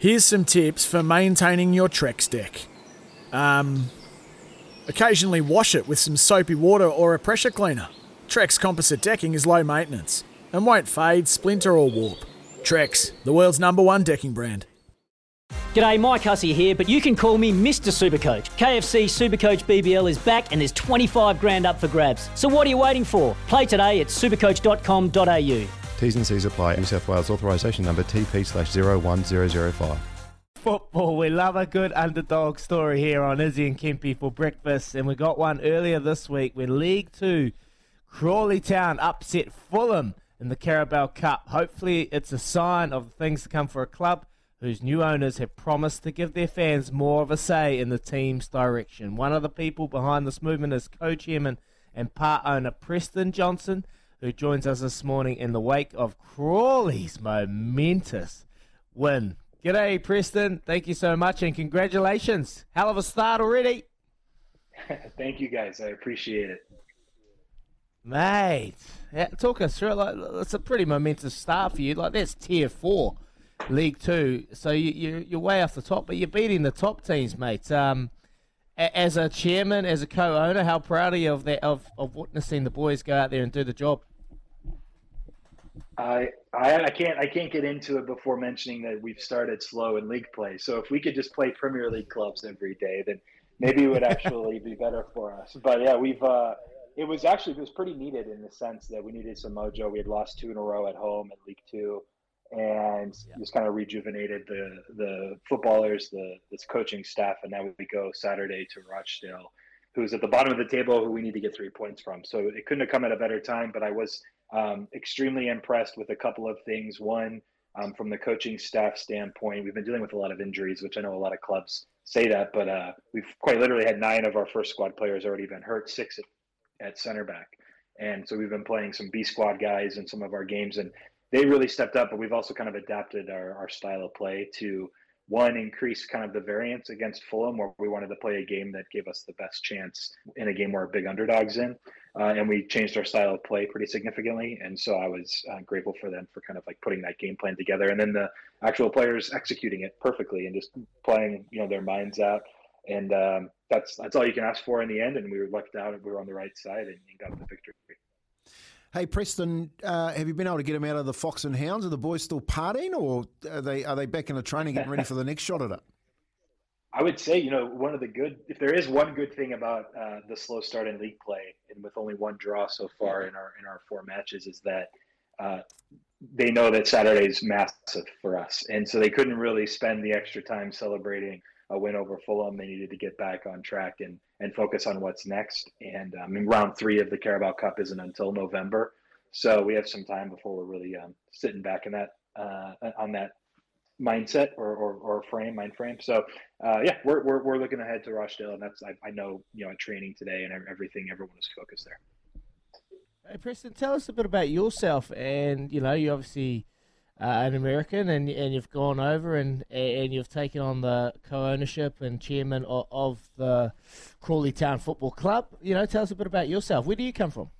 Here's some tips for maintaining your Trex deck. Um, occasionally wash it with some soapy water or a pressure cleaner. Trex composite decking is low maintenance and won't fade, splinter, or warp. Trex, the world's number one decking brand. G'day, Mike Hussey here, but you can call me Mr. Supercoach. KFC Supercoach BBL is back and there's 25 grand up for grabs. So what are you waiting for? Play today at supercoach.com.au. T's and C's apply. New South Wales authorisation number TP slash 01005. Football, we love a good underdog story here on Izzy and Kempy for breakfast, and we got one earlier this week when League Two, Crawley Town upset Fulham in the Carabao Cup. Hopefully, it's a sign of things to come for a club whose new owners have promised to give their fans more of a say in the team's direction. One of the people behind this movement is co-chairman and part owner Preston Johnson who joins us this morning in the wake of Crawley's momentous win. G'day, Preston. Thank you so much and congratulations. Hell of a start already. Thank you, guys. I appreciate it. Mate, yeah, talk us through it. Like, it's a pretty momentous start for you. Like, that's tier four, League Two. So you, you, you're way off the top, but you're beating the top teams, mate. Um, as a chairman, as a co-owner, how proud are you of that of, of witnessing the boys go out there and do the job? I, I I can't I can't get into it before mentioning that we've started slow in league play. So if we could just play Premier League clubs every day, then maybe it would actually be better for us. But yeah, we've uh, it was actually it was pretty needed in the sense that we needed some mojo. We had lost two in a row at home at League Two, and yeah. just kind of rejuvenated the the footballers, the this coaching staff, and now we go Saturday to Rochdale, who's at the bottom of the table, who we need to get three points from. So it couldn't have come at a better time. But I was um, extremely impressed with a couple of things. One, um, from the coaching staff standpoint, we've been dealing with a lot of injuries, which I know a lot of clubs say that, but uh, we've quite literally had nine of our first squad players already been hurt, six at, at center back. And so we've been playing some B squad guys in some of our games, and they really stepped up, but we've also kind of adapted our, our style of play to one increase kind of the variance against Fulham, where we wanted to play a game that gave us the best chance in a game where a big underdogs in, uh, and we changed our style of play pretty significantly. And so I was uh, grateful for them for kind of like putting that game plan together, and then the actual players executing it perfectly and just playing you know their minds out. And um, that's that's all you can ask for in the end. And we were left out, we were on the right side, and got the victory. Hey Preston, uh, have you been able to get them out of the Fox and Hounds? Are the boys still partying, or are they are they back in the training, getting ready for the next shot at it? I would say, you know, one of the good, if there is one good thing about uh, the slow start in league play, and with only one draw so far in our in our four matches, is that uh, they know that Saturday is massive for us, and so they couldn't really spend the extra time celebrating a win over Fulham. They needed to get back on track and and focus on what's next. And um, in round three of the Carabao Cup isn't until November, so we have some time before we're really um, sitting back in that uh, on that mindset or, or, or frame mind frame. So uh, yeah, we're, we're we're looking ahead to Rochdale, and that's I, I know you know at training today and everything, everyone is focused there. Hey Preston, tell us a bit about yourself, and you know you obviously uh, an American, and and you've gone over and and you've taken on the co-ownership and chairman of, of the Crawley Town Football Club. You know, tell us a bit about yourself. Where do you come from?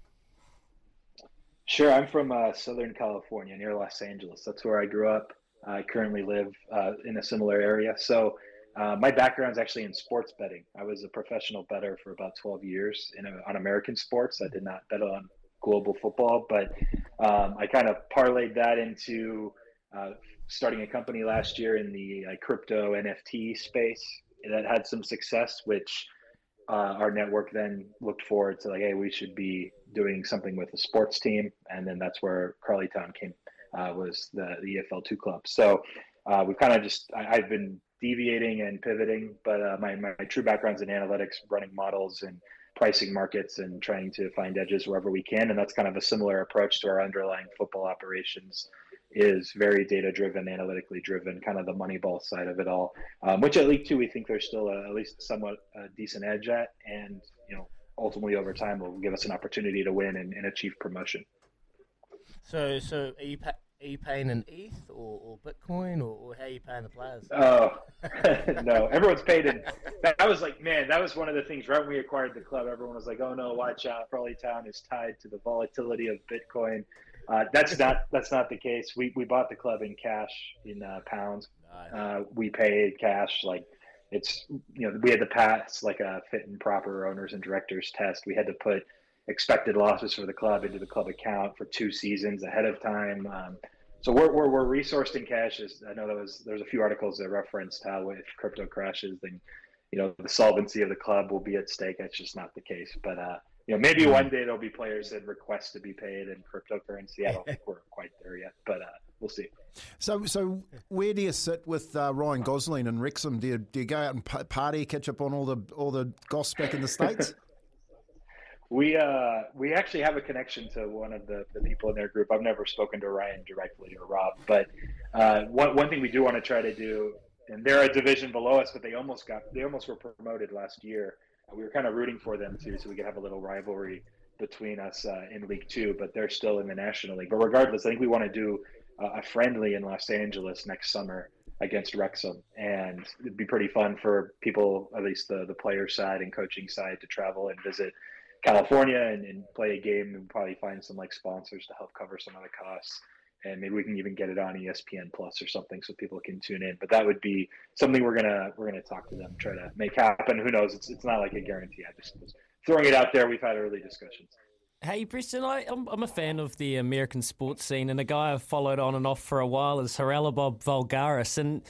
Sure, I'm from uh, Southern California, near Los Angeles. That's where I grew up. I currently live uh, in a similar area. So uh, my background is actually in sports betting. I was a professional better for about 12 years in on American sports. I did not bet on global football, but um, I kind of parlayed that into uh, starting a company last year in the uh, crypto NFT space that had some success, which uh, our network then looked forward to like, hey, we should be doing something with a sports team, and then that's where Crawley Town came uh, was the the EFL two club. So uh, we've kind of just I, have been deviating and pivoting, but uh, my my true background's in analytics, running models, and pricing markets and trying to find edges wherever we can. And that's kind of a similar approach to our underlying football operations. is very data driven, analytically driven, kind of the money ball side of it all. Um, which at League Two, we think there's still a, at least somewhat a decent edge at, and you know, ultimately over time will give us an opportunity to win and, and achieve promotion. So, so are you pa- are you paying in ETH or, or Bitcoin or, or how are you paying the players? Oh no, everyone's paid in. That was like, man, that was one of the things. Right when we acquired the club, everyone was like, "Oh no, watch out! Crawley Town is tied to the volatility of Bitcoin." Uh, that's not that's not the case. We we bought the club in cash in uh, pounds. Uh, we paid cash like it's you know we had to pass like a fit and proper owners and directors test. We had to put expected losses for the club into the club account for two seasons ahead of time. Um, so we're, we're, we're resourced in cash. As I know there was there's a few articles that referenced how if crypto crashes, then you know the solvency of the club will be at stake. That's just not the case. But uh, you know maybe one day there'll be players that request to be paid in cryptocurrency. I don't think we're quite there yet, but uh, we'll see. So, so where do you sit with uh, Ryan Gosling and Wrexham? Do you, do you go out and party, catch up on all the all the goss back in the states? We uh, we actually have a connection to one of the, the people in their group. I've never spoken to Ryan directly or Rob, but uh, one one thing we do want to try to do, and they're a division below us, but they almost got they almost were promoted last year. We were kind of rooting for them too, so we could have a little rivalry between us uh, in League Two. But they're still in the National League. But regardless, I think we want to do a friendly in Los Angeles next summer against Wrexham, and it'd be pretty fun for people, at least the the player side and coaching side, to travel and visit California and, and, play a game and probably find some like sponsors to help cover some of the costs. And maybe we can even get it on ESPN Plus or something so people can tune in. But that would be something we're gonna we're gonna talk to them, try to make happen. Who knows? It's it's not like a guarantee. I just was throwing it out there. We've had early discussions. Hey, Preston, I, am I'm a fan of the American sports scene, and a guy I've followed on and off for a while is Haralabos Voulgaris. And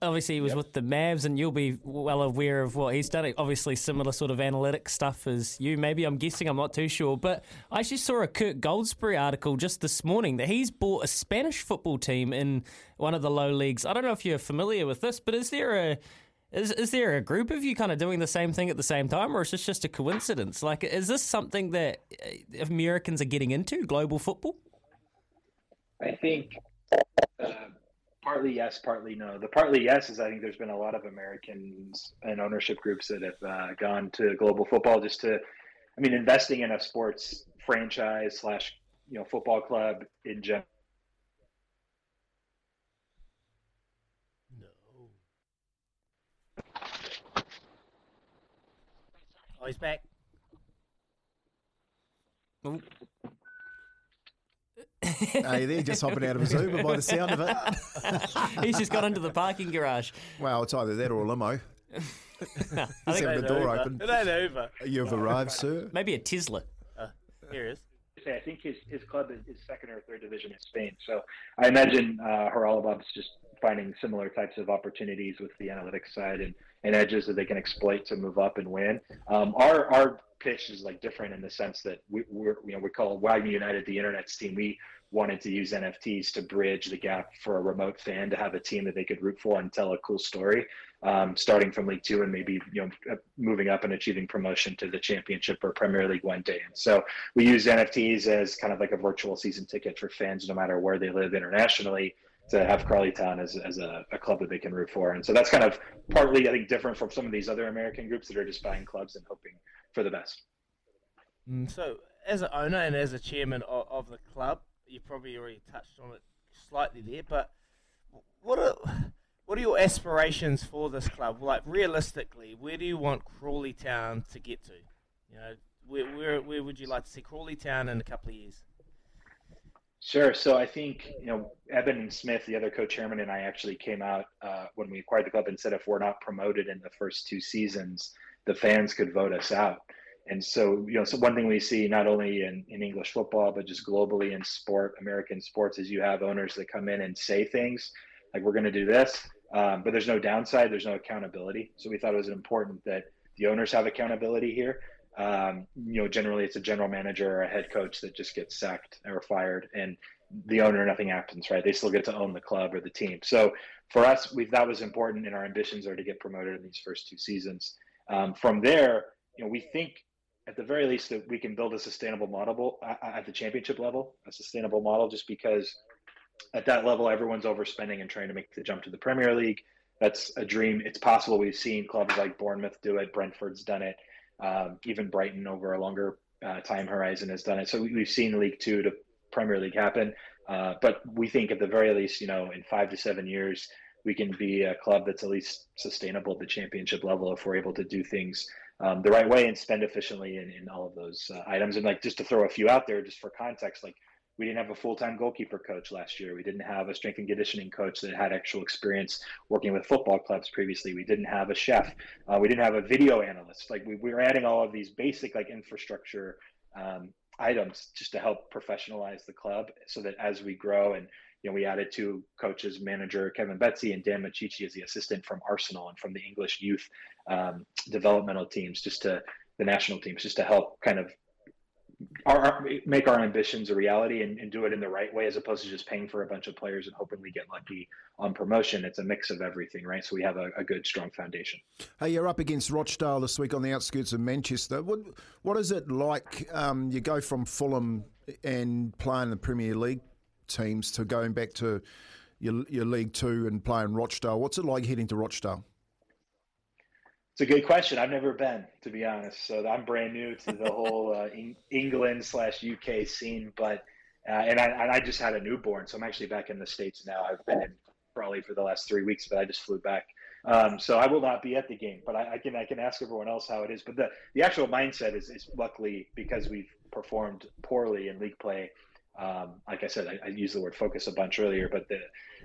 obviously he was yep. with the Mavs, and you'll be well aware of what he's done. Obviously, similar sort of analytic stuff as you. Maybe I'm guessing. I'm not too sure, but I actually saw a Kirk Goldsberry article just this morning that he's bought a Spanish football team in one of the low leagues. I don't know if you're familiar with this, but is there a is, is there a group of you kind of doing the same thing at the same time, or is this just a coincidence? Like, is this something that uh, Americans are getting into, global football? I think uh, partly yes, partly no. The partly yes is I think there's been a lot of Americans and ownership groups that have uh, gone to global football just to, I mean, investing in a sports franchise slash you know football club in general. No. Oh, he's back. Oh. Hey, they're just hopping out of his Uber by the sound of it. He's just got into the parking garage. Well, it's either that or a limo. He's having the door open. It ain't over. You've arrived, sir. Maybe a Tesla. Uh, here he is. I think his, his club is, is second or third division in Spain. So I imagine uh, Haralabos just finding similar types of opportunities with the analytics side and, and edges that they can exploit to move up and win. Um, our our pitch is like different in the sense that we, we're you know we call WAGMI United the internet's team. We wanted to use NFTs to bridge the gap for a remote fan to have a team that they could root for and tell a cool story, um, starting from League Two and maybe you know uh, moving up and achieving promotion to the Championship or Premier League one day. And so we use NFTs as kind of like a virtual season ticket for fans, no matter where they live internationally. To have Crawley Town as, as a, a club that they can root for. And so that's kind of partly, I think, different from some of these other American groups that are just buying clubs and hoping for the best. Mm, so, as an owner and as a chairman of, of, the club, you probably already touched on it slightly there. But what are what are your aspirations for this club? Like realistically, where do you want Crawley Town to get to? You know, where where, where would you like to see Crawley Town in a couple of years? Sure. So I think you know Eben Smith, the other co-chairman, and I actually came out uh, when we acquired the club and said if we're not promoted in the first two seasons, the fans could vote us out. And so, you know, so one thing we see not only in, in English football, but just globally in sport, American sports, is you have owners that come in and say things like, we're going to do this, um, but there's no downside, there's no accountability. So we thought it was important that the owners have accountability here. Um, you know, generally it's a general manager or a head coach that just gets sacked or fired, and the owner, nothing happens, right? They still get to own the club or the team. So for us, we that was important, and our ambitions are to get promoted in these first two seasons. Um, from there, you know, we think at the very least that we can build a sustainable model at the championship level, a sustainable model, just because at that level, everyone's overspending and trying to make the jump to the Premier League. That's a dream. It's possible. We've seen clubs like Bournemouth do it. Brentford's done it. Um, even Brighton over a longer uh, time horizon has done it. So we've seen League Two to Premier League happen. Uh, but we think at the very least, you know, in five to seven years, we can be a club that's at least sustainable at the championship level if we're able to do things um, the right way and spend efficiently in, in all of those uh, items. And like just to throw a few out there, just for context, like we didn't have a full-time goalkeeper coach last year. We didn't have a strength and conditioning coach that had actual experience working with football clubs previously. We didn't have a chef. Uh, we didn't have a video analyst. Like we, we were adding all of these basic like infrastructure um, items just to help professionalize the club so that as we grow and you know we added two coaches manager kevin betsy and dan Micciche as the assistant from arsenal and from the english youth um, developmental teams just to the national teams just to help kind of our, make our ambitions a reality and, and, do it in the right way as opposed to just paying for a bunch of players and hoping we get lucky on promotion. It's a mix of everything right? So we have a, a good strong foundation. Hey you're up against rochdale this week on the outskirts of manchester. What, what is it like um, you go from fulham and playing the premier league teams to going back to your, your league two and playing rochdale? What's it like heading to rochdale it's a good question. I've never been, to be honest. So I'm brand new to the whole uh, England slash UK scene. But uh, and I and I just had a newborn, so I'm actually back in the states now. I've been in probably for the last three weeks, but I just flew back. Um, so I will not be at the game, but I, I, can I can ask everyone else how it is. But the the actual mindset is is luckily because we've performed poorly in league play um, like I said, I, I used the word focus a bunch earlier, but the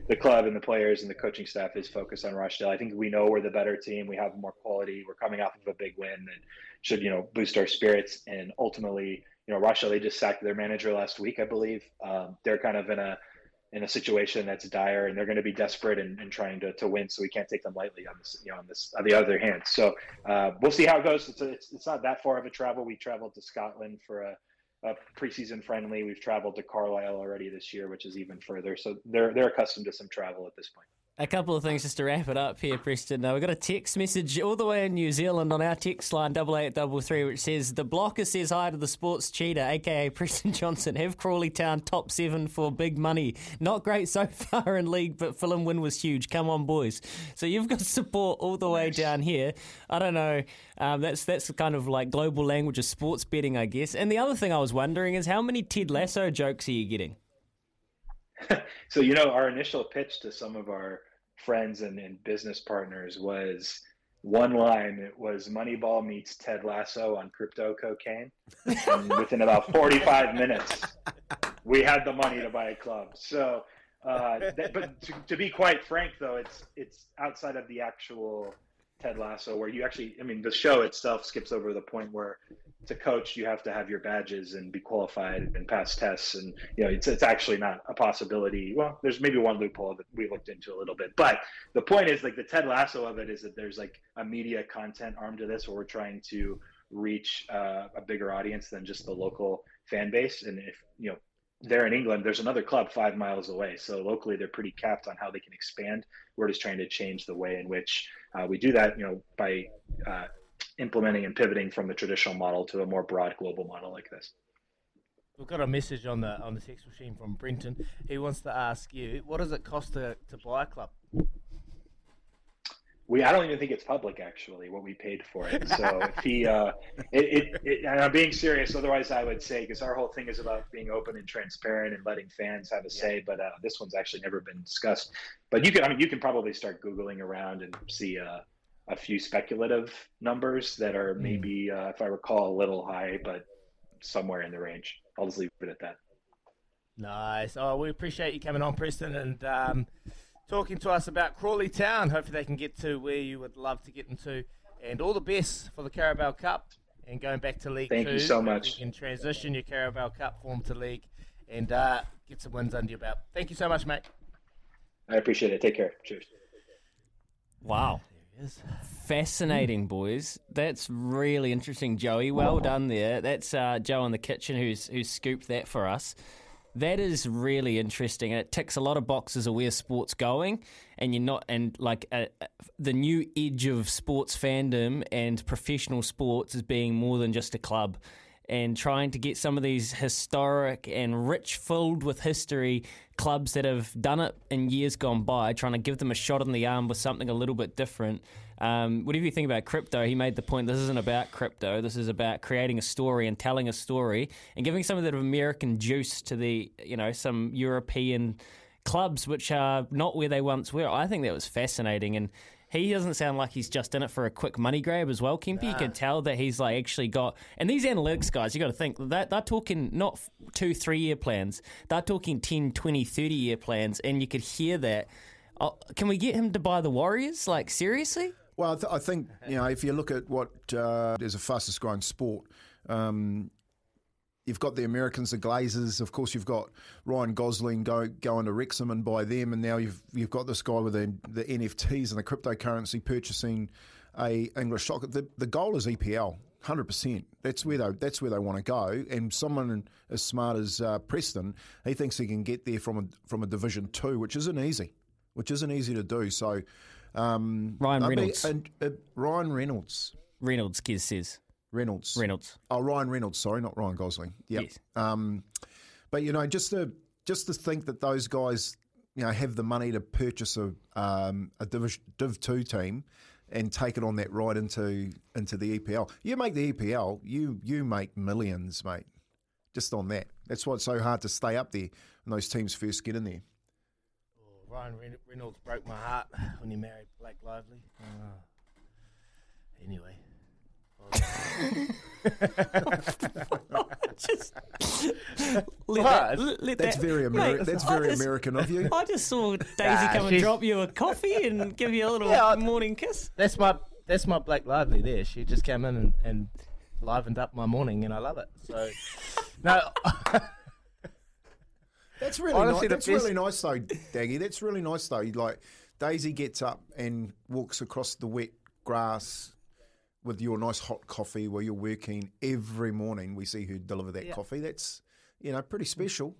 the club and the players and the coaching staff is focused on Rochdale. I think we know we're the better team. We have more quality. We're coming off of a big win that should you know boost our spirits. And ultimately, you know, Rochdale they just sacked their manager last week, I believe. Um, they're kind of in a in a situation that's dire, and they're going to be desperate and, and, trying to, to win. So we can't take them lightly on this. You know, on this on the other hand. So uh, we'll see how it goes. It's, a, it's it's not that far of a travel. We traveled to Scotland for a uh, preseason friendly. We've traveled to Carlisle already this year, which is even further. So they're they're accustomed to some travel at this point. A couple of things just to wrap it up here, Preston. Now, we've got a text message all the way in New Zealand on our text line, 8833, which says, The blocker says hi to the sports cheater, aka Preston Johnson. Have Crawley Town top seven for big money. Not great so far in league, but Fulham win was huge. Come on, boys. So you've got support all the way down here. I don't know. Um, that's, that's kind of like global language of sports betting, I guess. And the other thing I was wondering is how many Ted Lasso jokes are you getting? so, you know, our initial pitch to some of our friends and, and business partners was one line. It was Moneyball meets Ted Lasso on crypto cocaine. and within about 45 minutes, we had the money to buy a club. So, uh, that, but to, to, be quite frank, though, it's it's outside of the actual Ted Lasso, where you actually, I mean, the show itself skips over the point where to coach you have to have your badges and be qualified and pass tests, and you know, it's it's actually not a possibility. Well, there's maybe one loophole that we looked into a little bit, but the point is like the Ted Lasso of it is that there's like a media content arm to this, where we're trying to reach uh, a bigger audience than just the local fan base, and if you know there in England, there's another club five miles away. So locally, they're pretty capped on how they can expand. We're just trying to change the way in which we do that, you know, by uh, implementing and pivoting from the traditional model to a more broad global model like this. We've got a message on the on the text machine from Brenton. He wants to ask you, what does it cost to, to buy a club? We I don't even think it's public actually what we paid for it. So if he, uh, it, it, it, and I'm being serious. Otherwise, I would say because our whole thing is about being open and transparent and letting fans have a say. But uh, this one's actually never been discussed. But you can, I mean, you can probably start googling around and see uh, a few speculative numbers that are hmm. maybe, uh, if I recall, a little high, but somewhere in the range. I'll just leave it at that. Nice. Oh, we appreciate you coming on, Preston, and. Um, talking to us about Crawley Town. Hopefully, they can get to where you would love to get them to. And all the best for the Carabao Cup and going back to League Thank Two. you so much. You can transition your Carabao Cup form to League and uh, get some wins under your belt. Thank you so much, mate. I appreciate it. Take care. Cheers. Wow. Fascinating, boys. That's really interesting, Joey. Well done there. That's uh, Joe in the kitchen who's who's scooped that for us. That is really interesting, and it ticks a lot of boxes of where sports going. And you're not, and like uh, the new edge of sports fandom and professional sports is being more than just a club. And trying to get some of these historic and rich, filled with history clubs that have done it in years gone by, trying to give them a shot in the arm with something a little bit different. Um, whatever you think about crypto, he made the point this isn't about crypto. This is about creating a story and telling a story and giving some of that American juice to the, you know, some European clubs which are not where they once were. I think that was fascinating and he doesn't sound like he's just in it for a quick money grab as well, Kempy. Nah. You can tell that he's like actually got. And these analytics guys, you got to think that they're talking not two, three year plans. They're talking 10, 20, 30 year plans. And you could hear that. Oh, can we get him to buy the Warriors? Like, seriously? Well, I, th- I think, you know, if you look at what uh, is a fastest growing sport, um, you've got the Americans, the Glazers. Of course, you've got Ryan Gosling go, going to Wrexham and buy them, and now you've you've got this guy with the, the NFTs and the cryptocurrency purchasing a English soccer. The, the goal is EPL. Hundred percent. That's where they. That's where they want to go. And someone as smart as uh, Preston, he thinks he can get there from a from a Division Two, which isn't easy. Which isn't easy to do. So, um, Ryan Reynolds. and, uh, Ryan Reynolds. Reynolds, Kiz says. Reynolds. Reynolds. Oh, Ryan Reynolds. Sorry, not Ryan Gosling. Yep. Yes. Um, but you know, just to just to think that those guys, you know, have the money to purchase a um, a Div, Div two team and take it on that ride into into the EPL. You make the EPL, you you make millions, mate. Just on that. That's why it's so hard to stay up there when those teams first get in there. Oh, Ryan Reynolds broke my heart when he married Blake Lively. Uh, anyway. just let that, let that's that, very Ameri- mate, that's very just, American of you. I just saw Daisy nah, come and drop you a coffee and give you a little yeah, morning kiss. That's my that's my Blake Lively there. She just came in and, and livened up my morning, and I love it. So no. That's really Honestly, nice. That's best... really nice though, Daggy. That's really nice though. Like Daisy gets up and walks across the wet grass with your nice hot coffee where you're working every morning. We see who deliver that yeah. coffee. That's you know pretty special.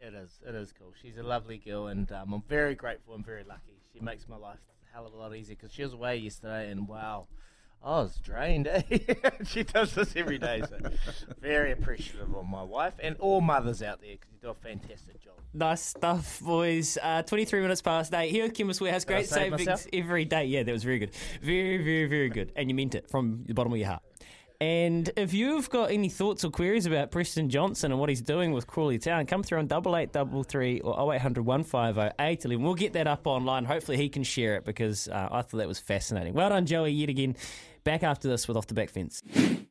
It is. It is cool. She's a lovely girl, and um, I'm very grateful and very lucky. She makes my life a hell of a lot easier because she was away yesterday, and wow, I was drained. Eh? she does this every day, so very appreciative of my wife and all mothers out there because you do a fantastic job. Nice stuff, boys. Uh, 23 minutes past eight. Here at Chemist Warehouse. Great savings myself? every day. Yeah, that was very good. Very, very, very good. And you meant it from the bottom of your heart. And if you've got any thoughts or queries about Preston Johnson and what he's doing with Crawley Town, come through on double eight double three or 0800 150 811. We'll get that up online. Hopefully he can share it because uh, I thought that was fascinating. Well done, Joey, yet again. Back after this with Off the Back Fence.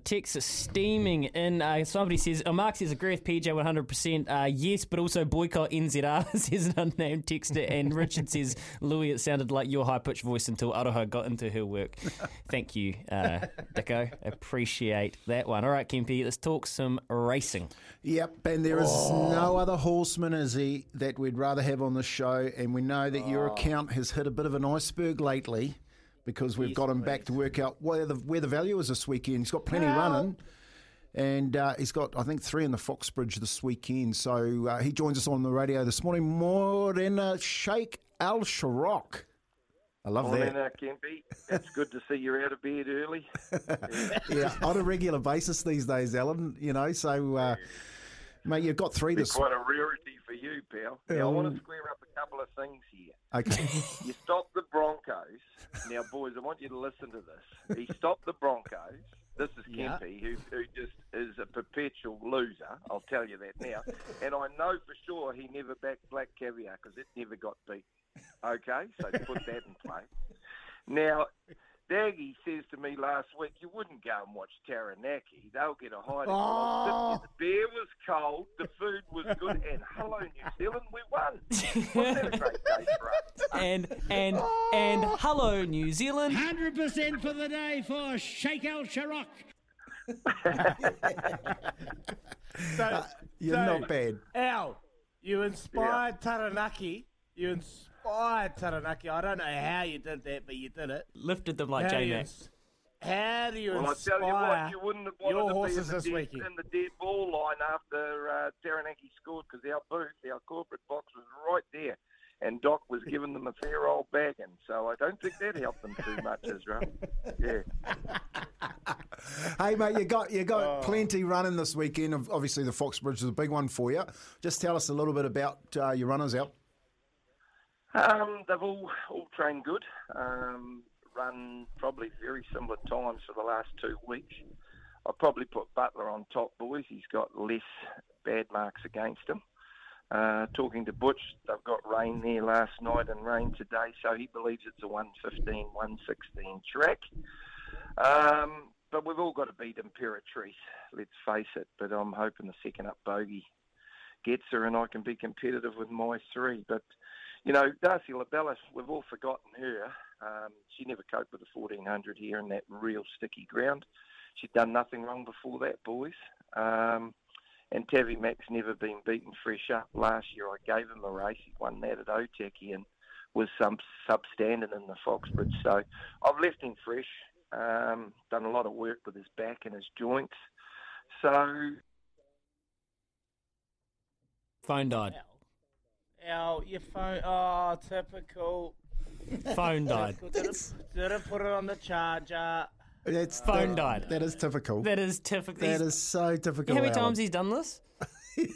Texas steaming in. Uh, somebody says, oh, Mark says, agree with PJ 100%. Uh, yes, but also boycott NZR, says an unnamed texter. And Richard says, Louis, it sounded like your high pitched voice until Aroha got into her work. Thank you, uh, Dicko. Appreciate that one. All right, Kempy, let's talk some racing. Yep, and there is oh. no other horseman, is he, that we'd rather have on the show. And we know that oh. your account has hit a bit of an iceberg lately because we've yes, got him please. back to work out where the where the value is this weekend. He's got plenty well, running. And uh, he's got, I think, three in the Foxbridge this weekend. So uh, he joins us on the radio this morning. Morena Sheikh Al Sharok. I love Morning, that. Uh, Kempy. It's good to see you're out of bed early. yeah. yeah, on a regular basis these days, Alan. You know, so uh, mate, you've got three this. Quite a rarity for you, pal. Now, um, I want to square up a couple of things here. Okay. you stop the Broncos. Now, boys, I want you to listen to this. He stopped the Broncos. This is yeah. Kempy, who, who just is a perpetual loser. I'll tell you that now. And I know for sure he never backed Black Caviar because it never got beat. Okay, so put that in play. Now, Daggy says to me last week, you wouldn't go and watch Taranaki. They'll get a hiding. Oh. The beer was cold, the food was good, and hello, New Zealand, we won. Wasn't that a great day for us? And, and, and hello, New Zealand. 100% for the day for Sheikh Al Sharok. so, uh, you're so, not bad. Al, you inspired yeah. Taranaki. You inspired Oh, Taranaki. I don't know how you did that, but you did it. Lifted them like J Max. How do you well, inspire I tell you what, you wouldn't have wanted your to horses be in the, this dead, weekend. in the dead ball line after uh, Taranaki scored because our booth, our corporate box was right there. And Doc was giving them a fair old bagging, so I don't think that helped them too much, Israel. Yeah. hey mate, you got you got plenty running this weekend. Obviously, the Fox Bridge is a big one for you. Just tell us a little bit about uh, your runners out. Um, they've all all trained good. Um, run probably very similar times for the last two weeks. I'll probably put Butler on top, boys. He's got less bad marks against him. Uh, talking to Butch, they've got rain there last night and rain today, so he believes it's a 115, 116 track. Um, but we've all got to beat Imperatriz, let's face it. But I'm hoping the second up bogey gets her and I can be competitive with my three. But, you know, Darcy Labella, we've all forgotten her. Um, she never coped with the 1400 here in that real sticky ground. She'd done nothing wrong before that, boys. Um, and Tavi Mac's never been beaten fresh up. Last year I gave him a race. He won that at Otaki and was some substandard in the Foxbridge. So I've left him fresh. Um, done a lot of work with his back and his joints. So Phone died. Al, your phone. Oh, typical. Phone died. Didn't, didn't put it on the charger. It's Phone that- died. That is typical. That is typical. That is so typical. How many Alan. times he's done this? you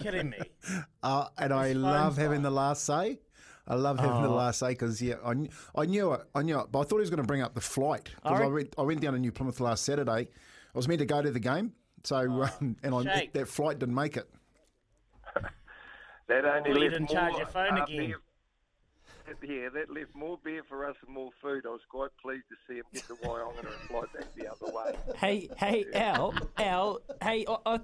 kidding me? Uh, and I His love having died. the last say. I love having the Oh. last say because yeah, I, kn- I knew it. I knew it, but I thought he was going to bring up the flight because I, Alright. went. I went down to New Plymouth last Saturday. I was meant to go to the game, so um, and I, that flight didn't make it. That only Well, you left didn't more, charge your phone uh, again. beer- Yeah, that left more beer for us and more food. I was quite pleased to see him get the Wyonga and fly back the other way. Hey, hey, Al, Al, hey, I, I,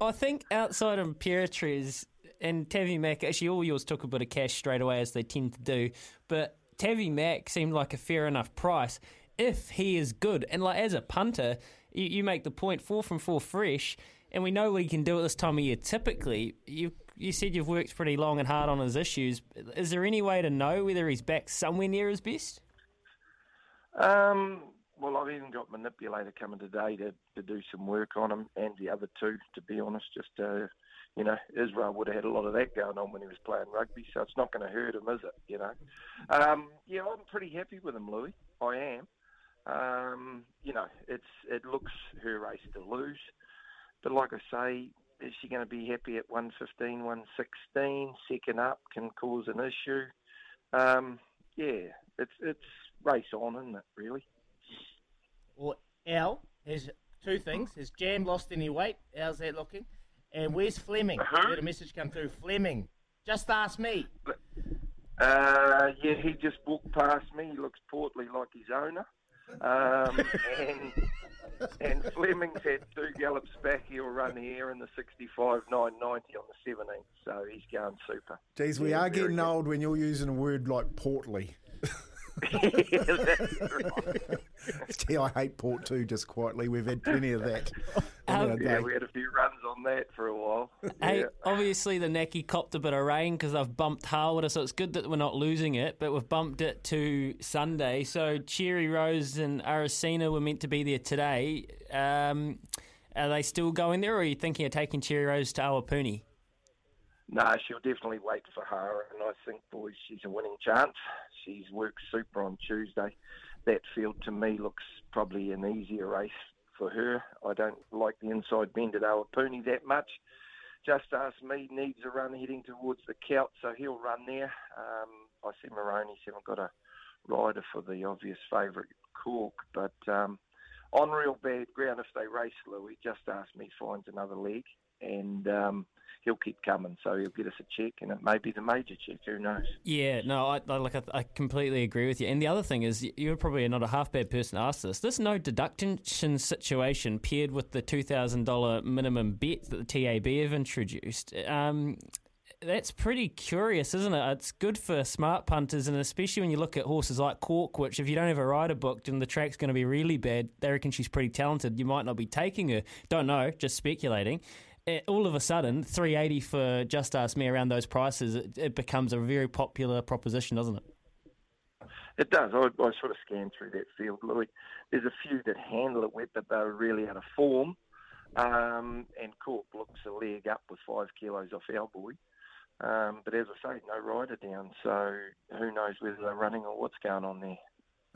I think outside of Imperatriz and Tavi Mac, actually all yours took a bit of cash straight away as they tend to do, but Tavi Mac seemed like a fair enough price if he is good. And like as a punter, you, you make the point four from four fresh, and we know he can do at this time of year. Typically, you you said you've worked pretty long and hard on his issues. Is there any way to know whether he's back somewhere near his best? Um, well, I've even got manipulator coming today to, to do some work on him and the other two. To be honest, just uh, you know, Israel would have had a lot of that going on when he was playing rugby, so it's not going to hurt him, is it? You know, um, yeah, I'm pretty happy with him, Louis. I am. Um, you know, it's it looks her race to lose, but like I say, is she going to be happy at 115, 116? Second up can cause an issue. Um, yeah, it's it's race on, isn't it? Really. Well, Al, there's two things. Has Jan lost any weight? How's that looking? And where's Fleming? We had a message come through. Fleming. Just ask me. Uh, yeah, he just walked past me. He looks portly like his owner. Um, and and Fleming's had two gallops back. He'll run here in the 65 990 on the 17th. So he's going super. Geez, we Yeah, are getting good. old when you're using a word like portly. Yeah. Gee, I hate port too. Just quietly, we've had plenty of that. in our Um, day. Yeah, we had a few runs on that for a while. Hey, Yeah. obviously the Necky copped a bit of rain because they've bumped Hawera, so it's good that we're not losing it, but we've bumped it to Sunday. So Cherry Rose and Aracena were meant to be there today. Um, are they still going there, or are you thinking of taking Cherry Rose to Awapuni? No, she'll definitely wait for her, and I think, boys, she's a winning chance. She's worked super on Tuesday. That field to me looks probably an easier race for her. I don't like the inside bend at Awapuni that much. Just ask me needs a run heading towards the Celt, so he'll run there. Um, I see Maroney's haven't got a rider for the obvious favourite Cork, but um, on real bad ground if they race Louis, just ask me finds another leg, and um, he'll keep coming. So he'll get us a check, and it may be the major check. Who knows? Yeah, no, I, I like I, I completely agree with you. And the other thing is, you're probably not a half bad person to ask this. This no deduction situation paired with the two thousand dollar minimum bet that the TAB have introduced. Um, that's pretty curious, isn't it? It's good for smart punters, and especially when you look at horses like Cork, which if you don't have a rider booked and the track's going to be really bad, they reckon she's pretty talented. You might not be taking her. Don't know, just speculating. Eh, All of a sudden, 380 for Just Ask Me around those prices, it, it becomes a very popular proposition, doesn't it? It does. I, I sort of scanned through that field, Louis. There's a few that handle it wet, but they're really out of form. Um, and Cork looks a leg up with five kilos off our boy. Um, but as I say, no rider down, so who knows whether they're running or what's going on there.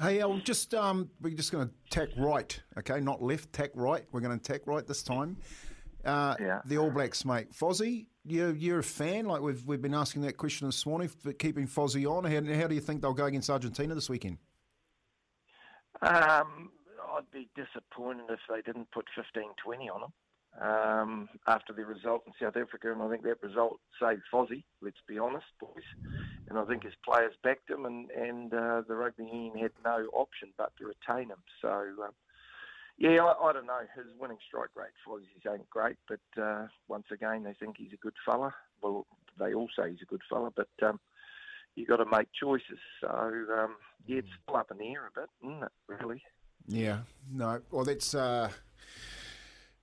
Hey, Al, just um, we're just going to tack right, okay? Not left, tack right. We're going to tack right this time. Uh, Yeah. The All Blacks, mate. Fozzie, you're, you're a fan. Like we've we've been asking that question this morning, for keeping Fozzie on. How, how do you think they'll go against Argentina this weekend? Um, I'd be disappointed if they didn't put 15-20 on them um, after the result in South Africa, and I think that result saved Fozzie. Let's be honest, boys. And I think his players backed him, and and uh, the rugby union had no option but to retain him. So. Um, yeah, I, I don't know. His winning strike rate, for Fozzie's ain't great, but uh, once again, they think he's a good fella. Well, they all say he's a good fella, but um, you got to make choices. So um, yeah, it's still up in the air a bit, isn't it? Really. Yeah, no. Well, that's uh,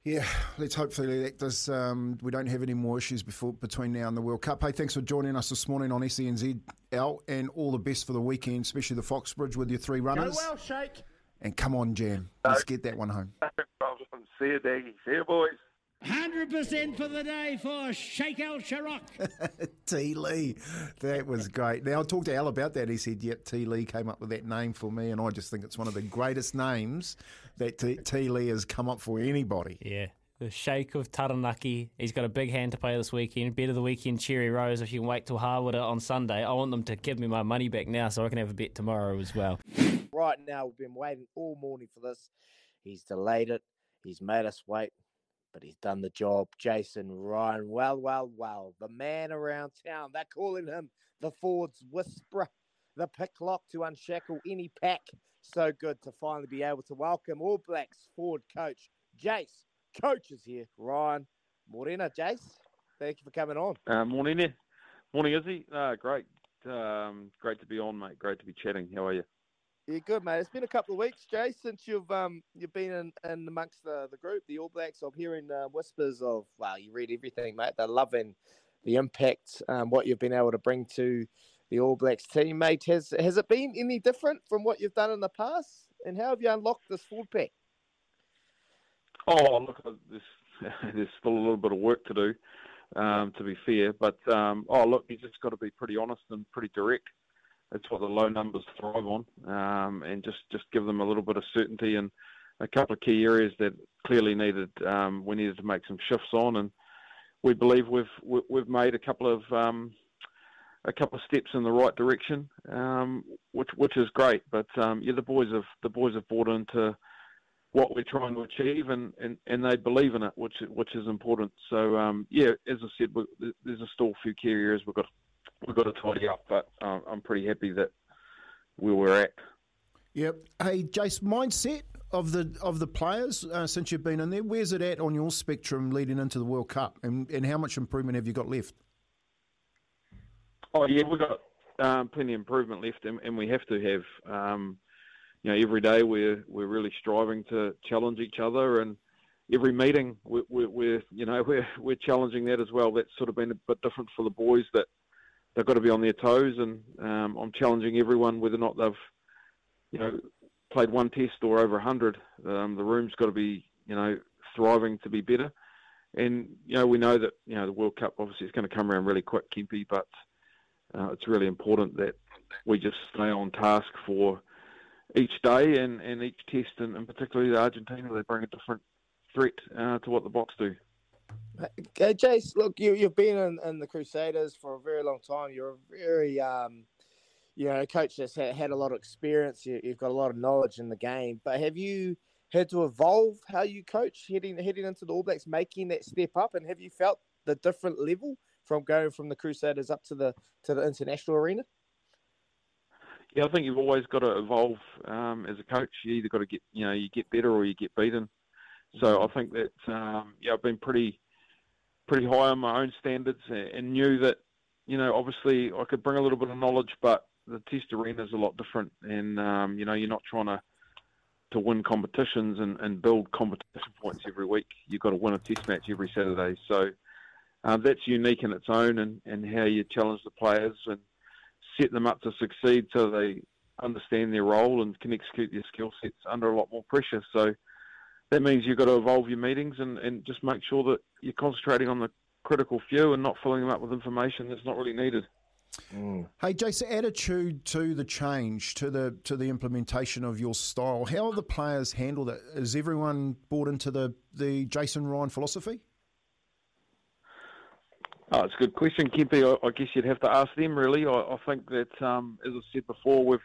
yeah. Let's hopefully that does. Um, we don't have any more issues before between now and the World Cup. Hey, thanks for joining us this morning on SENZ, Al, and all the best for the weekend, especially the Foxbridge with your three Go runners. well, Shake. And come on, Jam, let's get that one home. No problem. See you, Daggy. See you, boys. 100% for the day for Sheikh El Sharok. T Lee, that was great. Now I talked to Al about that. He said, "Yep, T Lee came up with that name for me," and I just think it's one of the greatest names that T, T Lee has come up for anybody. Yeah. The Sheikh of Taranaki. He's got a big hand to play this weekend. Bet of the weekend, Cherry Rose. If you can wait till Hawera on Sunday, I want them to give me my money back now so I can have a bet tomorrow as well. Right now, we've been waiting all morning for this. He's delayed it. He's made us wait, but he's done the job. Jason Ryan, well, well, well, the man around town. They're calling him the Ford's Whisperer, the pick lock to unshackle any pack. So good to finally be able to welcome All Blacks Ford coach Jace. Coach is here, Ryan Morena. Jace, thank you for coming on. Uh, morning. Morning, Izzy. Uh, great. Um, great to be on, mate. Great to be chatting. How are you? Yeah, good mate. It's been a couple of weeks, Jay, since you've um you've been in, in amongst the, the group, the All Blacks. I'm hearing uh, whispers of well, you read everything, mate. They're loving the impact, um, what you've been able to bring to the All Blacks team, mate. Has has it been any different from what you've done in the past? And how have you unlocked this forward pack? Oh, look, there's, there's still a little bit of work to do, um, to be fair. But um, oh, look, you just got to be pretty honest and pretty direct. That's what the low numbers thrive on, um, and just just give them a little bit of certainty and a couple of key areas that clearly needed. Um, we needed to make some shifts on, and we believe we've we- we've made a couple of um, a couple of steps in the right direction, um, which which is great. But um, yeah, the boys have the boys have bought into what we're trying to achieve, and, and, and they believe in it, which which is important. So um, yeah, as I said, we- there's a still few key areas we've got we've got to tidy up, but um, I'm pretty happy that where we're at. Yep. Hey, Jace, mindset of the of the players uh, since you've been in there. Where's it at on your spectrum leading into the World Cup, and and how much improvement have you got left? Oh yeah, we've got um, plenty of improvement left, and, and we have to have. Um, you know, every day we're we're really striving to challenge each other, and every meeting we're, we're, we're you know we're we're challenging that as well. That's sort of been a bit different for the boys that they've got to be on their toes, and um, I'm challenging everyone whether or not they've you know played one test or over hundred. Um, the room's got to be you know thriving to be better, and you know we know that you know the World Cup obviously is going to come around really quick, Kempy, but uh, it's really important that we just stay on task for each day and, and each test, and, and particularly the Argentina, they bring a different threat uh, to what the Boks do. Okay, Jace, look, you you've been in, in the Crusaders for a very long time. You're a very um, you know, coach that's had, had a lot of experience. You, you've got a lot of knowledge in the game. But have you had to evolve how you coach heading heading into the All Blacks, making that step up? And have you felt the different level from going from the Crusaders up to the to the international arena? Yeah, I think you've always got to evolve um, as a coach. You either got to get, you know, you get better or you get beaten. So I think that, um, yeah, I've been pretty, pretty high on my own standards and, and knew that, you know, obviously I could bring a little bit of knowledge, but the test arena is a lot different, and um, you know, you're not trying to to win competitions and, and build competition points every week. You've got to win a test match every Saturday. So um, that's unique in its own, and, and how you challenge the players and set them up to succeed so they understand their role and can execute their skill sets under a lot more pressure. So that means you've got to evolve your meetings and, and just make sure that you're concentrating on the critical few and not filling them up with information that's not really needed. Hey, Jason, attitude to the change, to the to the implementation of your style. How have the players handled it? Is everyone bought into the, the Jason Ryan philosophy? Oh, it's a good question, Kempe. I, I guess you'd have to ask them. Really, I, I think that, um, as I said before, we've,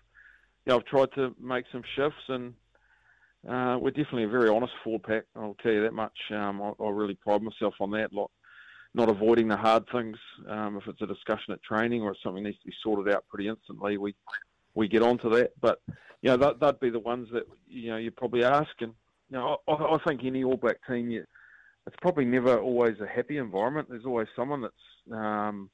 you know, I've tried to make some shifts, and uh, we're definitely a very honest forward pack. I'll tell you that much. Um, I, I really pride myself on that. Like, not avoiding the hard things. Um, if it's a discussion at training or it's something needs to be sorted out pretty instantly, we we get onto that. But you know, that, that'd be the ones that you know you probably ask. And you know, I, I think any All Black team, you, it's probably never always a happy environment. There's always someone that's um,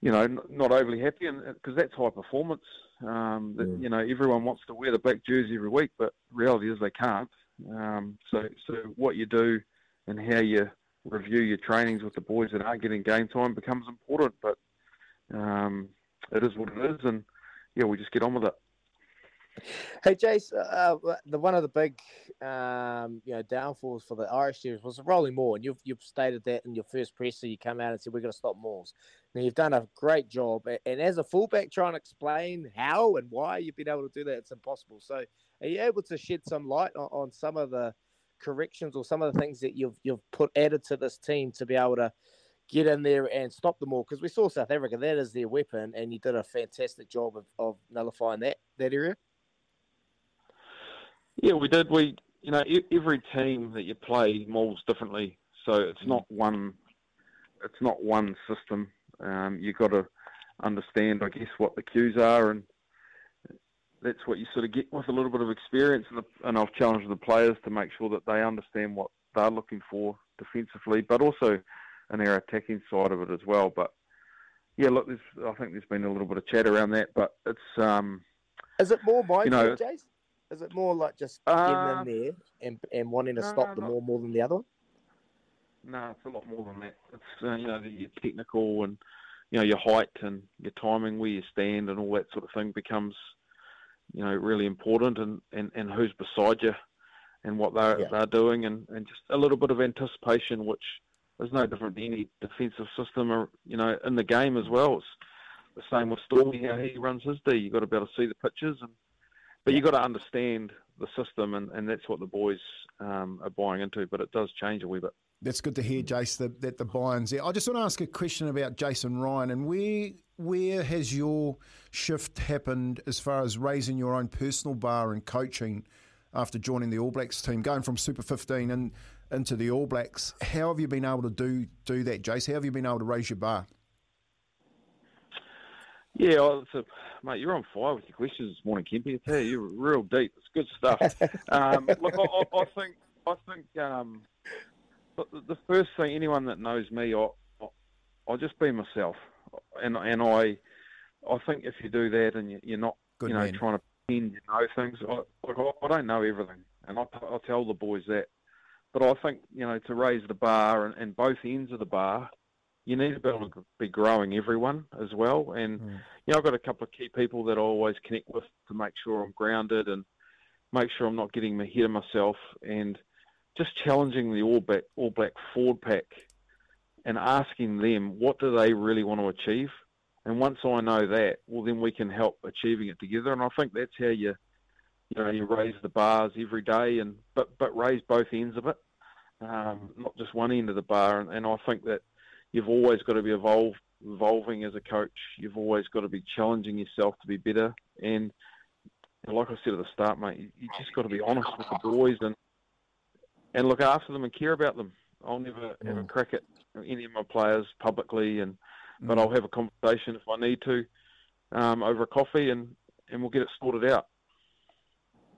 you know not overly happy, and because that's high performance. Um, that, You know, everyone wants to wear the black jersey every week, but reality is they can't. Um, so, so what you do and how you review your trainings with the boys that aren't getting game time becomes important. But um, it is what it is, and yeah, we just get on with it. Hey, Jace, uh, the one of the big, um, you know, downfalls for the Irish series was rolling maul, and you've you've stated that in your first presser. You come out and said we're going to stop mauls. Now you've done a great job, and as a fullback, trying to explain how and why you've been able to do that, it's impossible. So, are you able to shed some light on, on some of the corrections or some of the things that you've you've put added to this team to be able to get in there and stop them all? Because we saw South Africa, that is their weapon, and you did a fantastic job of, of nullifying that that area. Yeah, we did. We, you know, every team that you play mauls differently, so it's not one. It's not one system. Um, you've got to understand, I guess, what the cues are, and that's what you sort of get with a little bit of experience. And, the, and I've challenged the players to make sure that they understand what they're looking for defensively, but also in our attacking side of it as well. But yeah, look, I think there's been a little bit of chat around that, but it's. Um, Is it more mindset, you know, Jace? Is it more like just getting uh, in there and, and wanting to no, stop them all more than the other one? No, it's a lot more than that. It's uh, you know your technical and you know your height and your timing, where you stand, and all that sort of thing becomes you know really important, and, and, and who's beside you, and what they're yeah. they're doing, and, and just a little bit of anticipation, which is no different to any defensive system, or you know in the game as well. It's the same with Stormy how he runs his D. You've got to be able to see the pitches and but you've got to understand the system, and, and that's what the boys um, are buying into. But it does change a wee bit. That's good to hear, Jace, that, that the buy-ins there. I just want to ask a question about Jason Ryan and where where has your shift happened as far as raising your own personal bar and coaching after joining the All Blacks team, going from Super 15 and into the All Blacks? How have you been able to do do that, Jace? How have you been able to raise your bar? Yeah, it's a, mate, you're on fire with your questions this morning, Kempy. I tell you, you're real deep. It's good stuff. um, look, I, I, think, I think um, the first thing, anyone that knows me, I, I, just be myself, and and I, I think if you do that and you, are not, good you know, man. trying to pretend you know things, I, I, I don't know everything, and I, I tell the boys that. But I think you know to raise the bar and, and both ends of the bar you need to be able to be growing everyone as well. And mm. you know, I've got a couple of key people that I always connect with to make sure I'm grounded and make sure I'm not getting ahead of myself and just challenging the All Black All Black forward pack and asking them what do they really want to achieve. And once I know that, well, then we can help achieving it together. And I think that's how you, you know, you raise the bars every day, and but but raise both ends of it, um, not just one end of the bar. And, and I think that you've always got to be evolve, evolving as a coach. You've always got to be challenging yourself to be better. And like I said at the start, mate, you, you just got to be honest with the boys and and look after them and care about them. I'll never mm. have a crack at any of my players publicly, and but mm. I'll have a conversation if I need to um, over a coffee, and and we'll get it sorted out.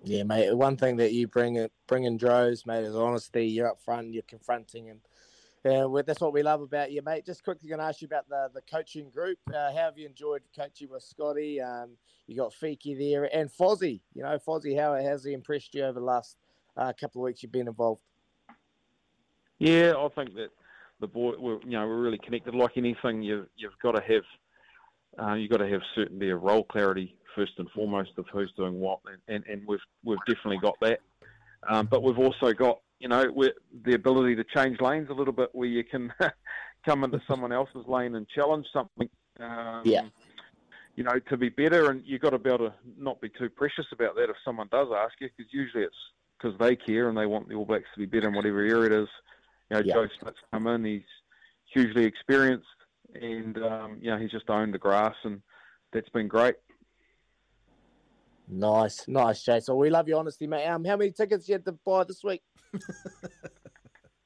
Yeah, mate. One thing that you bring bring in droves, mate, is honesty. You're up front. You're confronting and that's what we love about you, mate. Just quickly going to ask you about the, the coaching group. Uh, how have you enjoyed coaching with Scotty? Um, you got Fiki there and Fozzie. You know, Fozzie, how has he impressed you over the last uh, couple of weeks you've been involved? Yeah, I think that the boy, we're, you know, we're really connected. Like anything, you, you've got to have uh, you've got to have certainty of role clarity first and foremost of who's doing what, and, and, and we've we've definitely got that. Um, but we've also got you know, the ability to change lanes a little bit where you can come into someone else's lane and challenge something Um, Yeah. You know, to be better, and you've got to be able to not be too precious about that if someone does ask you, because usually it's because they care and they want the All Blacks to be better in whatever area it is. You know, Yeah. Joe Schmidt's come in, he's hugely experienced, and um, you know he's just owned the grass, and that's been great. Nice, nice, Jay. So we love your honesty, mate. Um, how many tickets you had to buy this week?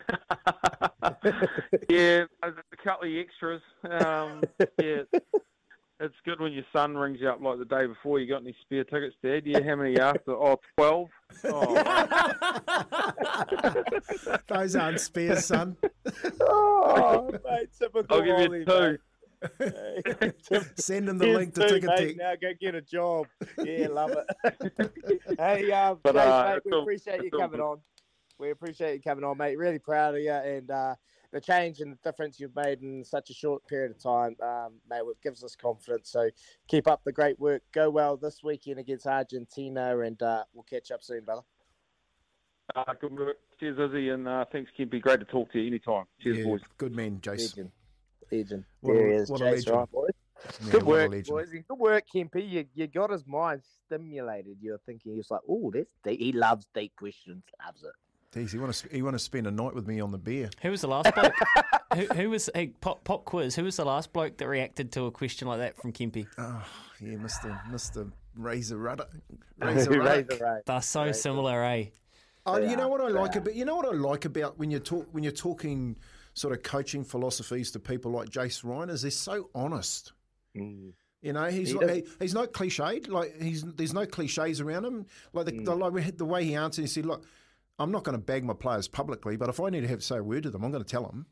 yeah, a couple of extras. Um, yeah, it's good when your son rings you up like the day before. You got any spare tickets, Dad? Yeah, how many after? Oh, 12. Oh, Those aren't spares, son. oh, mate, typical I'll give you Ollie, two. Send him the Here's link to two, Ticket mate. Tech. Now go get a job. Yeah, love it. hey, um, But, Jay, uh, mate, we all- appreciate you it's all coming on. We appreciate you coming on, mate. Really proud of you and uh, the change and the difference you've made in such a short period of time, um, mate. It gives us confidence. So keep up the great work. Go well this weekend against Argentina, and uh, we'll catch up soon, brother. uh, good work. Cheers, Izzy, and uh, thanks, Kempy. Great to talk to you anytime. Cheers, Yeah, boys. good man, Jace. Legend. Legend. What there a- he is, what a Jace boys. Yeah, Good work, legend. boys. Good work, Kempy. You, you got his mind stimulated. You're thinking, he's like, oh, that's deep. He loves deep questions. Loves it. Jeez, he want to he want to spend a night with me on the beer. Who was the last bloke? who, who was hey, pop pop quiz? Who was the last bloke that reacted to a question like that from Kempy? Oh, yeah, Mister Mister Razor Rudder, Razor Rudder. Razor They're so similar, eh? Oh, They you know what I they like are. about you know what I like about when you talk when you're talking sort of coaching philosophies to people like Jace Ryan is they're so honest. Mm. You know, he's He like, he, he's not cliched. Like he's there's no cliches around him. Like the, Mm. the, like the way he answered, he said, "Look, I'm not going to bag my players publicly, but if I need to have say a word to them, I'm going to tell them."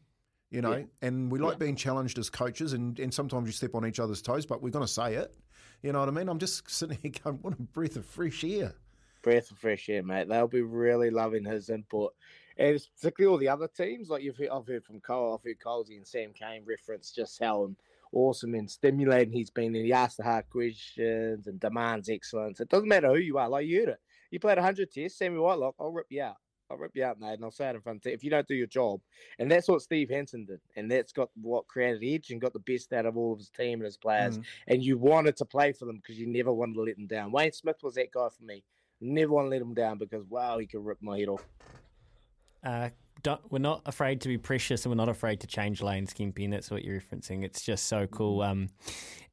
You know, Yeah. and we like Yeah. being challenged as coaches, and, and sometimes you step on each other's toes, but we're going to say it. You know what I mean? I'm just sitting here going, "What a breath of fresh air." Breath of fresh air, mate. They'll be really loving his input. And it's particularly all the other teams, like you've heard, I've heard from Cole, I've heard Colsey and Sam Cane reference just how awesome and stimulating he's been. And he asks the hard questions and demands excellence. It doesn't matter who you are, like you heard it. You played 100 tests, Sammy Whitelock, I'll rip you out. I'll rip you out, mate, and I'll say it in front of you if you don't do your job. And that's what Steve Hansen did. And that's got what created Edge and got the best out of all of his team and his players. Mm. And you wanted to play for them because you never wanted to let them down. Wayne Smith was that guy for me. Never want to let him down because wow, he could rip my head off. Uh, don't, we're not afraid to be precious and we're not afraid to change lanes, Kempy, and that's what you're referencing. It's just so cool. Um,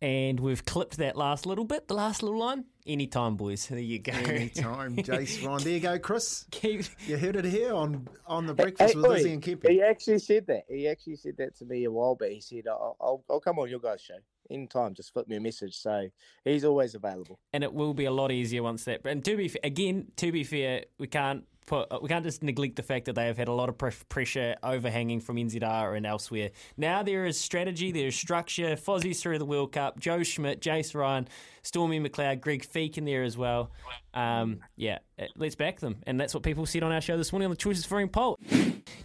and we've clipped that last little bit, the last little line. Anytime, boys. There you go. Anytime, Jace Ryan. There you go, Chris. Keep, You heard it here on on the breakfast Hey, with Lizzie and Kempy. He actually said that. He actually said that to me a while back. He said, "I'll, I'll, I'll come on your guys' show anytime. Just flip me a message." So he's always available. and it will be a lot easier once that. And to be fa- again, to be fair, we can't put we can't just neglect the fact that they have had a lot of pre- pressure overhanging from NZR and elsewhere. Now there is strategy, there is structure. Fozzie's through the World Cup. Joe Schmidt, Jace Ryan, Stormy McLeod, Greg Feek in there as well. Um, yeah, uh, let's back them, and that's what people said on our show this morning on the Choices Flooring poll.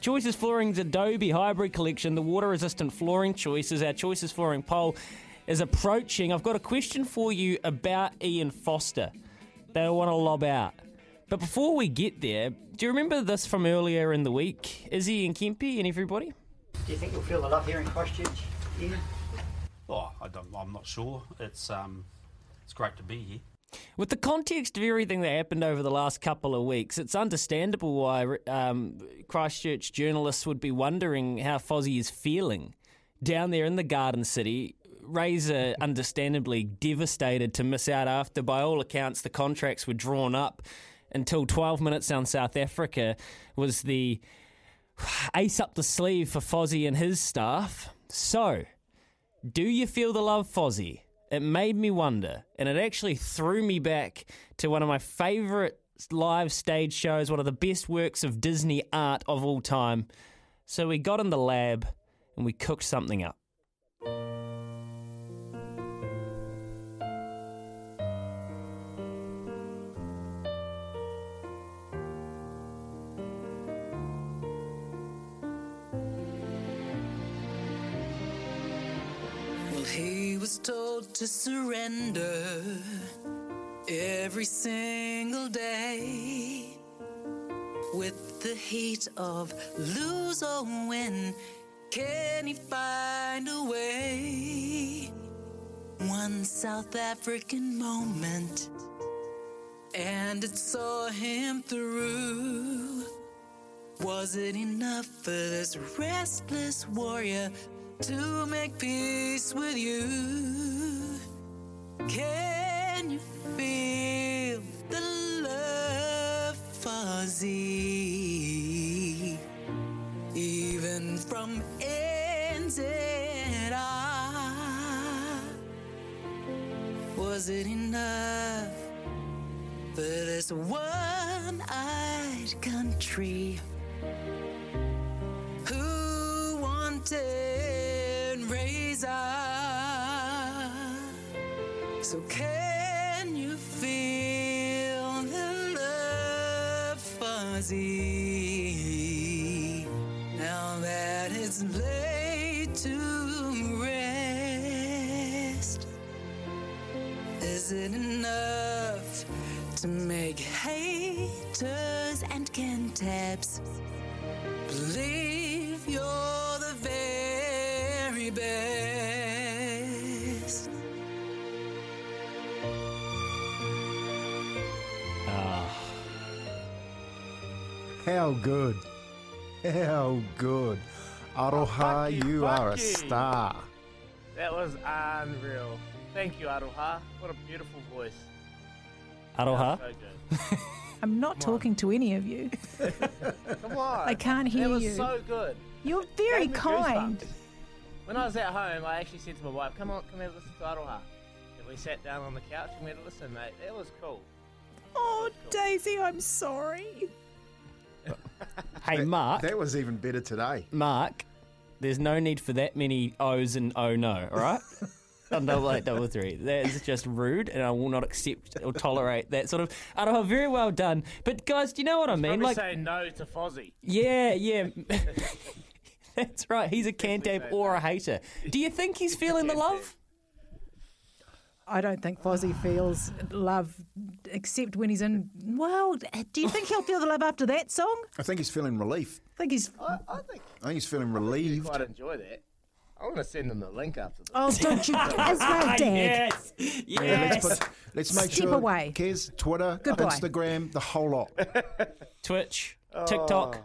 Choices Flooring's Adobe Hybrid Collection, the water-resistant flooring choices. Our Choices Flooring poll is approaching. I've got a question for you about Ian Foster. They want to lob out. But before we get there, do you remember this from earlier in the week? Izzy and Kempy and everybody? Do you think you'll feel the love here in Christchurch, Ian? Oh, I don't, I'm not sure. It's um, it's great to be here. With the context of everything that happened over the last couple of weeks, it's understandable why um, Christchurch journalists would be wondering how Fozzie is feeling down there in the Garden City. Razor, understandably devastated to miss out after, by all accounts, the contracts were drawn up until 12 minutes down South Africa was the ace up the sleeve for Fozzie and his staff. So, do you feel the love, Fozzie? It made me wonder, and it actually threw me back to one of my favourite live stage shows, one of the best works of Disney art of all time. So we got in the lab and we cooked something up. He was told to surrender every single day. With the heat of lose or win, can he find a way? one South African moment, and it saw him through. Was it enough for this restless warrior to make peace with you? Can you feel the love, Fozzie? Even from NZR, was it enough for this one-eyed country? Who wanted So can you feel the love Fozzie? Now that it's laid to rest, is it enough to make haters and cantabs believe you're How good. How good. Aroha, you, you are a you. star. That was unreal. Thank you, Aroha. What a beautiful voice. Aroha. So. I'm not talking to any of you. Come on. I can't hear you. that was you. so good. You're very kind. When I was at home, I actually said to my wife, "Come on, come here, listen to Aroha." And we sat down on the couch and we had to listen, mate. That was cool. Oh, Daisy, I'm sorry. Hey, Mark. That was even better today. Mark, there's no need for that many O's and oh no, all right? On double eight, double three. That is just rude, and I will not accept or tolerate that sort of. I don't know, very well done. But guys, do you know what I mean? Like, say no to Fozzie. yeah, yeah. That's right. He's a cantab or a hater. Do you think he's feeling the love? I don't think Fozzie feels love except when he's in. Well, do you think he'll feel the love after that song? I think he's feeling relief. I think he's. I, I think I think he's feeling you I quite enjoy that. I'm going to send them the link after this. Oh, don't you? As well, Dad. Yes, Yeah, yes. let's, put, let's make Step sure. away. Kez, Twitter, Goodbye. Instagram, the whole lot. Twitch, Oh. TikTok,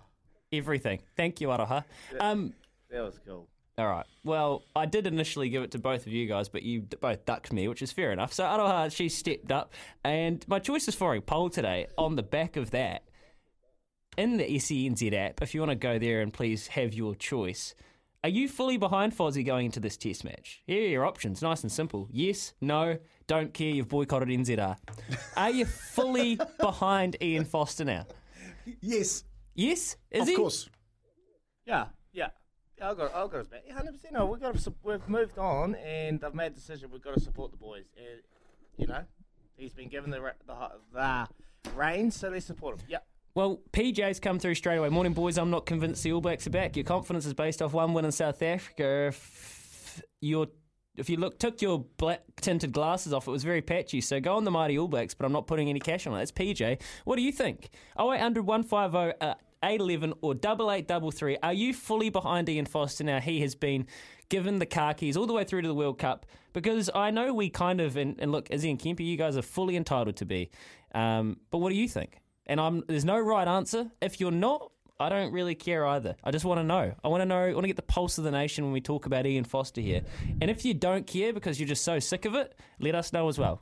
everything. Thank you, Aroha. Um, That was cool. All right. Well, I did initially give it to both of you guys, but you both ducked me, which is fair enough. So Aroha, she stepped up, and my choice is for a poll today on the back of that. In the SENZ app, if you want to go there and please have your choice, are you fully behind Fozzie going into this test match? Here are your options, nice and simple. Yes, no, don't care, you've boycotted NZR. Are you fully behind Ian Foster now? Yes, Yes? Is of he? course. Yeah, yeah. yeah I'll go. I'll go back. Hundred percent. No, we've got to. We've moved on, and I've made a decision. We've got to support the boys. And, you know, he's been given the the the, reins, so let's support him. Yep. Well, PJ's come through straight away. Morning, boys. I'm not convinced the All Blacks are back. Your confidence is based off one win in South Africa. If your if you look took your black tinted glasses off, it was very patchy. So go on the mighty All Blacks, but I'm not putting any cash on it. That's PJ. What do you think? 0800 150 uh, 811 or 8833. Are you fully behind Ian Foster now? He has been given the car keys all the way through to the World Cup because I know we kind of, and, and look, Izzy and Kempy, you guys are fully entitled to be. Um, but what do you think? And I'm, there's no right answer. If you're not, I don't really care either. I just want to know. I want to know. I want to get the pulse of the nation when we talk about Ian Foster here. And if you don't care because you're just so sick of it, let us know as well.